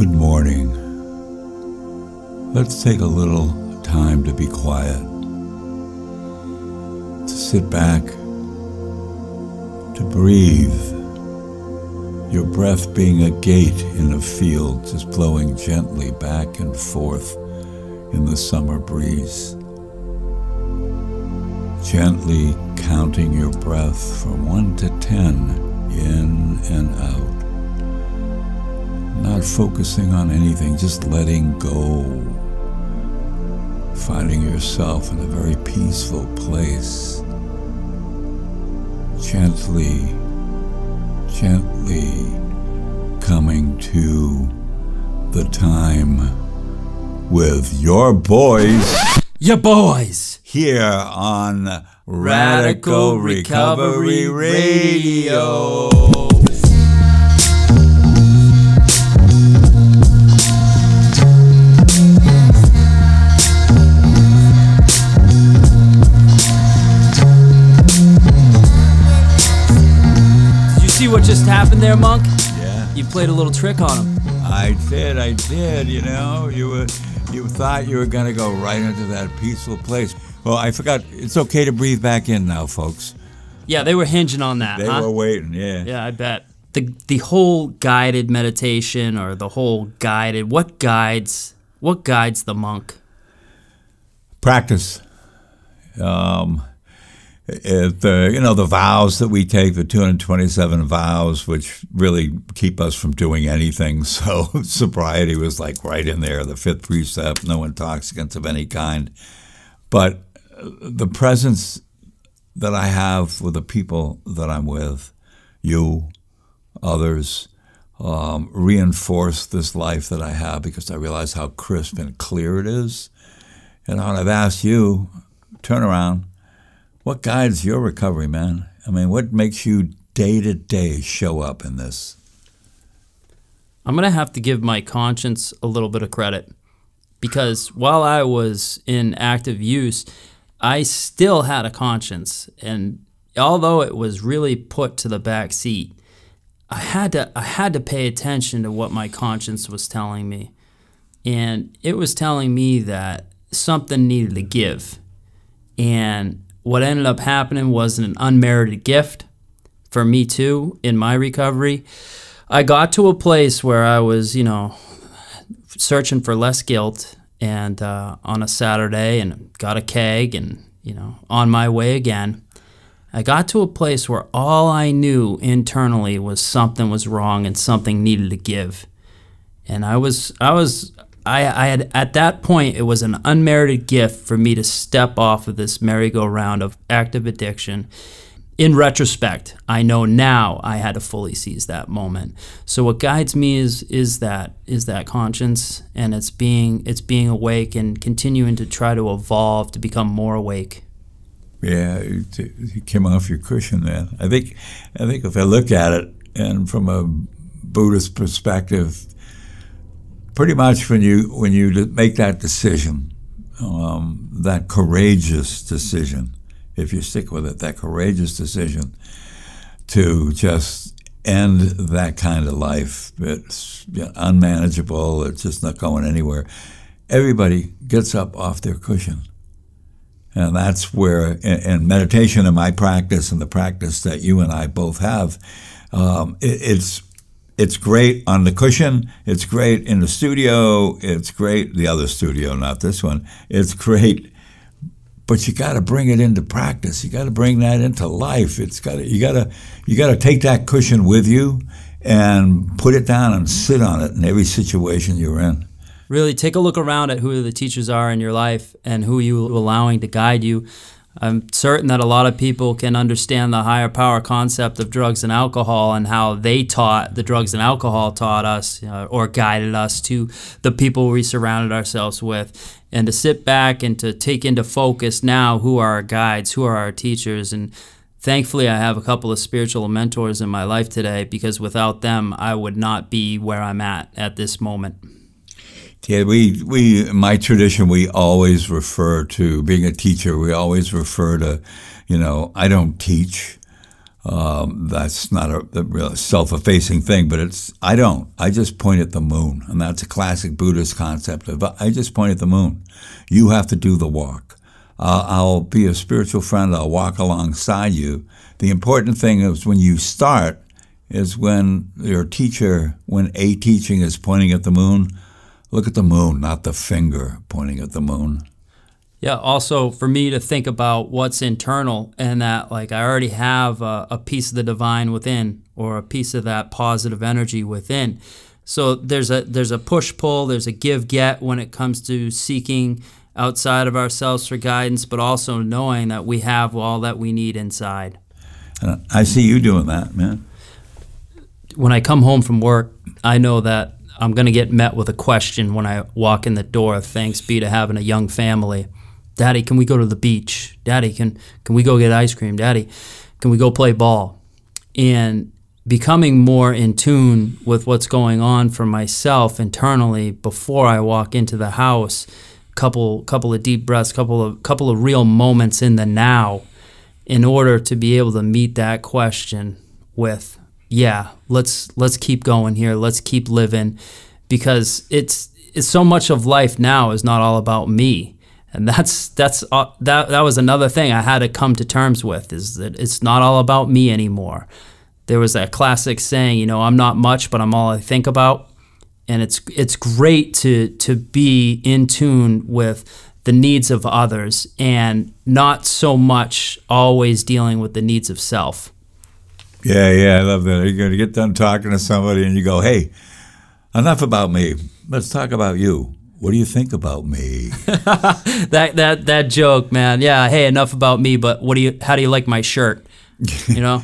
Good morning. Let's take a little time to be quiet, to sit back, to breathe. Your breath being a gate in a field, just blowing gently back and forth in the summer breeze. Gently counting your breath from one to ten, in and out not focusing on anything, just letting go. Finding yourself in a very peaceful place. Gently, gently coming to the time with your boys. Your boys! Here on Radical Recovery Radio. Just happened there, Monk? Yeah. You played a little trick on him. I did, I did, you know. You were you thought you were gonna go right into that peaceful place. Well, I forgot it's okay to breathe back in now, folks. Yeah, they were hinging on that, They huh? were waiting, yeah. Yeah, I bet. The the whole guided meditation or the whole guided what guides what guides the monk? Practice. Um uh, you know the vows that we take, the 227 vows, which really keep us from doing anything. So sobriety was like right in there. The fifth precept: no intoxicants of any kind. But uh, the presence that I have with the people that I'm with, you, others, um, reinforce this life that I have because I realize how crisp and clear it is. And I've asked you, turn around, what guides your recovery, man? I mean, what makes you day to day show up in this? I'm going to have to give my conscience a little bit of credit because while I was in active use, I still had a conscience and although it was really put to the back seat, I had to I had to pay attention to what my conscience was telling me. And it was telling me that something needed to give. And what ended up happening was an unmerited gift for me too in my recovery. I got to a place where I was, you know, searching for less guilt and uh, on a Saturday and got a keg and, you know, on my way again. I got to a place where all I knew internally was something was wrong and something needed to give. And I was, I was, I, I had, at that point, it was an unmerited gift for me to step off of this merry-go-round of active addiction. In retrospect, I know now I had to fully seize that moment. So what guides me is is that is that conscience and it's being it's being awake and continuing to try to evolve to become more awake. Yeah, you, came off your cushion, man. I think, I think if I look at it, and from a Buddhist perspective, pretty much when you when you make that decision, um, that courageous decision, if you stick with it, that courageous decision to just end that kind of life, it's unmanageable, it's just not going anywhere. Everybody gets up off their cushion. And that's where, in, in meditation and my practice and the practice that you and I both have, um, it, it's it's great on the cushion. It's great in the studio. It's great the other studio, not this one. It's great, but you got to bring it into practice. You got to bring that into life. It's got you got to you got to take that cushion with you and put it down and sit on it in every situation you're in. Really take a look around at who the teachers are in your life and who you allowing to guide you. I'm certain that a lot of people can understand the higher power concept of drugs and alcohol and how they taught the drugs and alcohol taught us uh, or guided us to the people we surrounded ourselves with. And to sit back and to take into focus now who are our guides, who are our teachers, and thankfully I have a couple of spiritual mentors in my life today because without them I would not be where I'm at at this moment. Yeah, we we my tradition we always refer to being a teacher. We always refer to, you know, I don't teach. Um, that's not a, a self-effacing thing, but it's I don't. I just point at the moon, and that's a classic Buddhist concept of I just point at the moon. You have to do the walk. Uh, I'll be a spiritual friend. I'll walk alongside you. The important thing is when you start is when your teacher, when a teaching is pointing at the moon, look at the moon, not the finger pointing at the moon. Yeah, also for me to think about what's internal and that, like, I already have a, a piece of the divine within or a piece of that positive energy within. So there's a there's a push pull, there's a give get when it comes to seeking outside of ourselves for guidance, but also knowing that we have all that we need inside. I see you doing that, man. When I come home from work, I know that I'm going to get met with a question when I walk in the door. Thanks be to having a young family. Daddy, can we go to the beach? Daddy, can can we go get ice cream? Daddy, can we go play ball? And becoming more in tune with what's going on for myself internally before I walk into the house. Couple couple of deep breaths, couple of couple of real moments in the now in order to be able to meet that question with yeah, let's let's keep going here. Let's keep living because it's it's so much of life now is not all about me and that's that's uh, that that was another thing I had to come to terms with is that it's not all about me anymore. There was a classic saying, you know, I'm not much, but I'm all I think about, and it's it's great to to be in tune with the needs of others and not so much always dealing with the needs of self. Yeah, yeah, I love that. You're going to get done talking to somebody and you go, hey, enough about me. Let's talk about you what do you think about me? that that that joke, man. Yeah. Hey, enough about me. But what do you? How do you like my shirt? You know.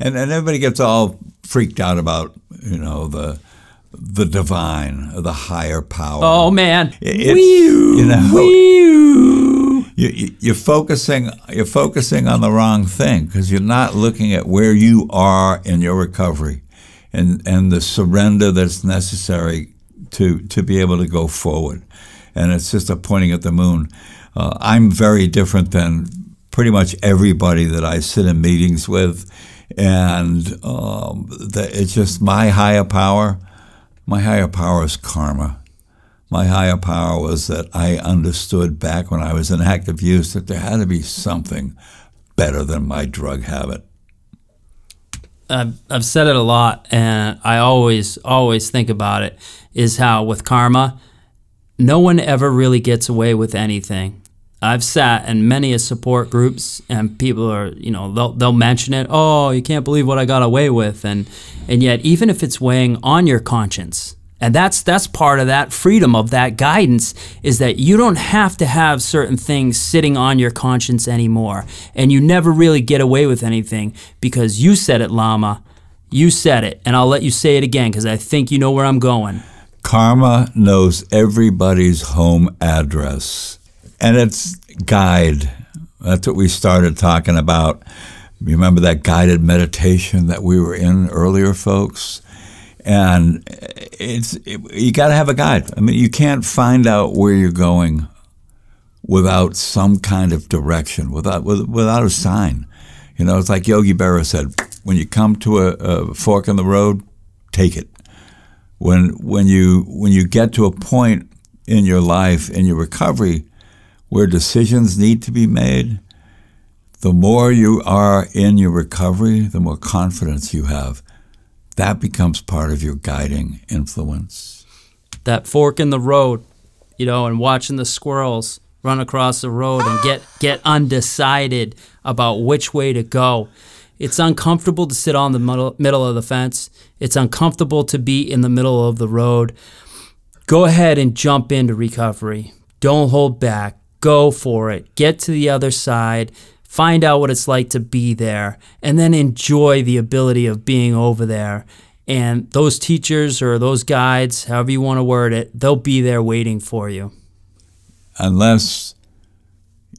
and and everybody gets all freaked out about you know the the divine, the higher power. Oh man, it's, you know, you, you're focusing you're focusing on the wrong thing because you're not looking at where you are in your recovery, and and the surrender that's necessary to to be able to go forward. And it's just a pointing at the moon. Uh, I'm very different than pretty much everybody that I sit in meetings with, and um, the, it's just my higher power. My higher power is karma. My higher power was that I understood back when I was in active use that there had to be something better than my drug habit. I've, I've said it a lot, and I always, always think about it is how with karma, no one ever really gets away with anything. I've sat in many a support groups and people are, you know, they'll, they'll mention it. Oh, you can't believe what I got away with. And, and yet, even if it's weighing on your conscience, and that's that's part of that freedom of that guidance is that you don't have to have certain things sitting on your conscience anymore. And you never really get away with anything because you said it, Lama. You said it. And I'll let you say it again because I think you know where I'm going. Karma knows everybody's home address. And it's guide. That's what we started talking about. Remember that guided meditation that we were in earlier, folks? And it's it, you got to have a guide. I mean, you can't find out where you're going without some kind of direction, without without a sign. You know, it's like Yogi Berra said: when you come to a, a fork in the road, take it when when you when you get to a point in your life in your recovery where decisions need to be made, the more you are in your recovery, the more confidence you have. That becomes part of your guiding influence. That fork in the road, you know, and watching the squirrels run across the road and get get undecided about which way to go. It's uncomfortable to sit on the middle of the fence. It's uncomfortable to be in the middle of the road. Go ahead and jump into recovery. Don't hold back. Go for it. Get to the other side. Find out what it's like to be there. And then enjoy the ability of being over there. And those teachers or those guides, however you want to word it, they'll be there waiting for you. Unless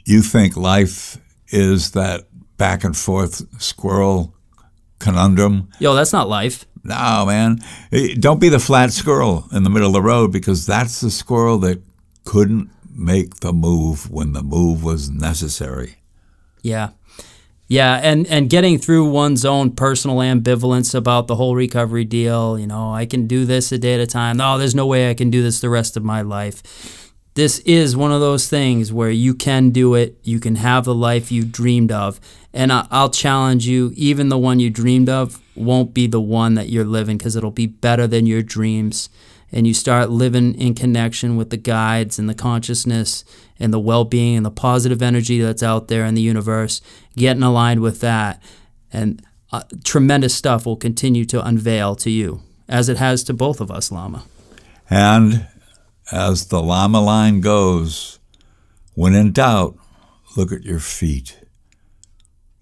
you think life is that back and forth squirrel conundrum. Yo, that's not life. No, man. Eh, don't be the flat squirrel in the middle of the road because that's the squirrel that couldn't make the move when the move was necessary. Yeah. Yeah, and and getting through one's own personal ambivalence about the whole recovery deal. You know, I can do this a day at a time. No, there's no way I can do this the rest of my life. This is one of those things where you can do it. You can have the life you dreamed of, and I, I'll challenge you. Even the one you dreamed of won't be the one that you're living because it'll be better than your dreams. And you start living in connection with the guides and the consciousness and the well being and the positive energy that's out there in the universe, getting aligned with that. And uh, tremendous stuff will continue to unveil to you, as it has to both of us, Lama. And as the Lama line goes, when in doubt, look at your feet.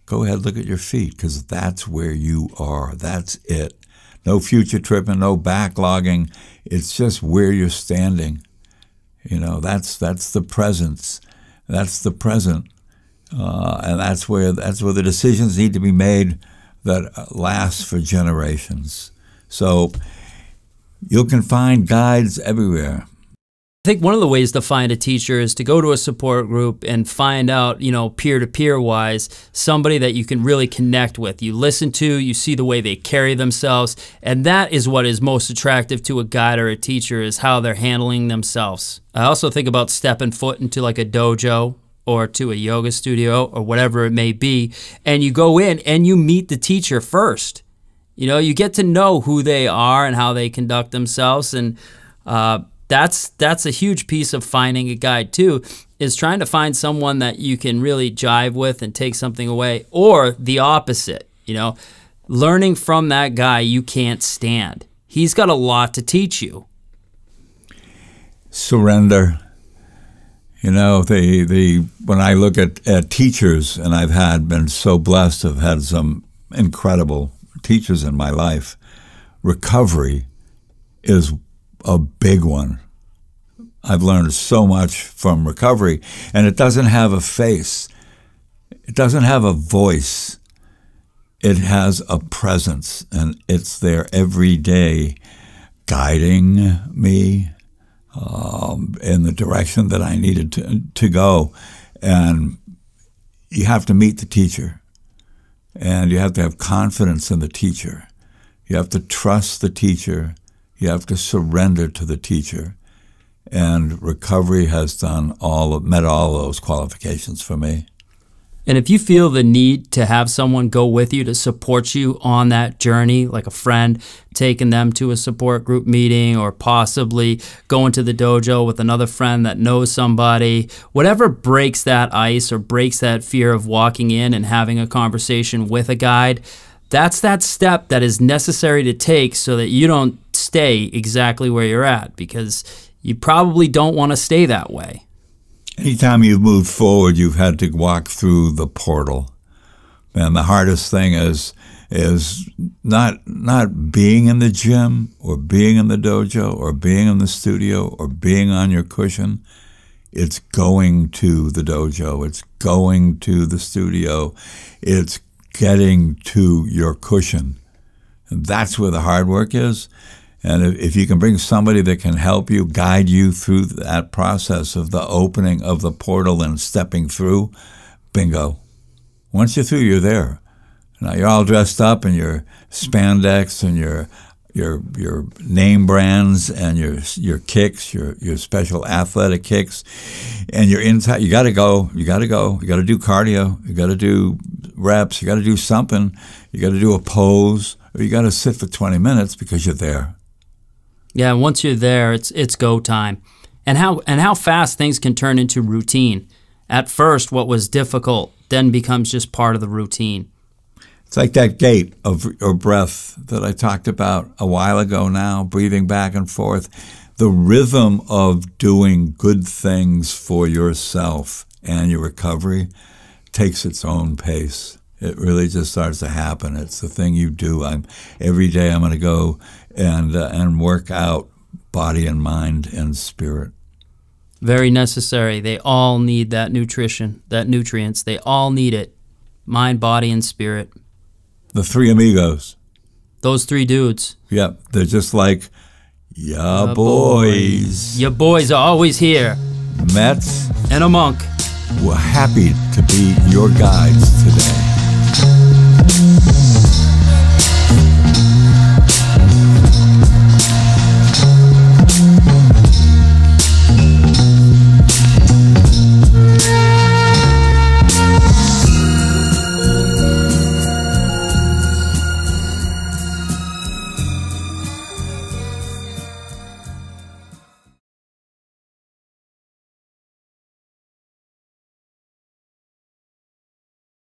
Go ahead, look at your feet, because that's where you are. That's it. No future tripping, no backlogging. It's just where you're standing. You know, that's that's the presence. That's the present, uh, and that's where that's where the decisions need to be made that last for generations. So you can find guides everywhere. I think one of the ways to find a teacher is to go to a support group and find out, you know, peer to peer wise, somebody that you can really connect with. You listen to, you see the way they carry themselves, and that is what is most attractive to a guide or a teacher is how they're handling themselves. I also think about stepping foot into like a dojo or to a yoga studio or whatever it may be, and you go in and you meet the teacher first. You know, you get to know who they are and how they conduct themselves and uh, that's that's a huge piece of finding a guide too is trying to find someone that you can really jive with and take something away or the opposite you know? Learning from that guy you can't stand. He's got a lot to teach you. Surrender. You know the the when i look at, at teachers and i've had been so blessed have had some incredible teachers in my life recovery is a big one. I've learned so much from recovery, and it doesn't have a face. It doesn't have a voice. It has a presence, and it's there every day, guiding me um, in the direction that I needed to, to go. And you have to meet the teacher, and you have to have confidence in the teacher. You have to trust the teacher you have to surrender to the teacher. And recovery has done all met all those qualifications for me. And if you feel the need to have someone go with you to support you on that journey, like a friend taking them to a support group meeting or possibly going to the dojo with another friend that knows somebody, whatever breaks that ice or breaks that fear of walking in and having a conversation with a guide, that's that step that is necessary to take so that you don't stay exactly where you're at because you probably don't want to stay that way. Anytime you've moved forward, you've had to walk through the portal. And the hardest thing is is not not being in the gym or being in the dojo or being in the studio or being on your cushion. It's going to the dojo. It's going to the studio. It's getting to your cushion. And that's where the hard work is. And if, if you can bring somebody that can help you, guide you through that process of the opening of the portal and stepping through, bingo. Once you're through, you're there. Now you're all dressed up in your spandex and your your your name brands and your your kicks, your your special athletic kicks, and you're inside. You got to go. You got to go. You got to do cardio. You got to do reps. You got to do something. You got to do a pose, or you got to sit for 20 minutes because you're there. Yeah, once you're there, it's it's go time. And how and how fast things can turn into routine. At first, what was difficult then becomes just part of the routine. It's like that gate of, of breath that I talked about a while ago now, breathing back and forth. The rhythm of doing good things for yourself and your recovery takes its own pace. It really just starts to happen. It's the thing you do. I'm every day I'm going to go and uh, and work out body and mind and spirit. Very necessary. They all need that nutrition, that nutrients. They all need it. Mind, body, and spirit. The three amigos. Those three dudes. Yep, they're just like ya boys. boys. Your boys are always here. Mets and a monk. We're happy to be your guides today.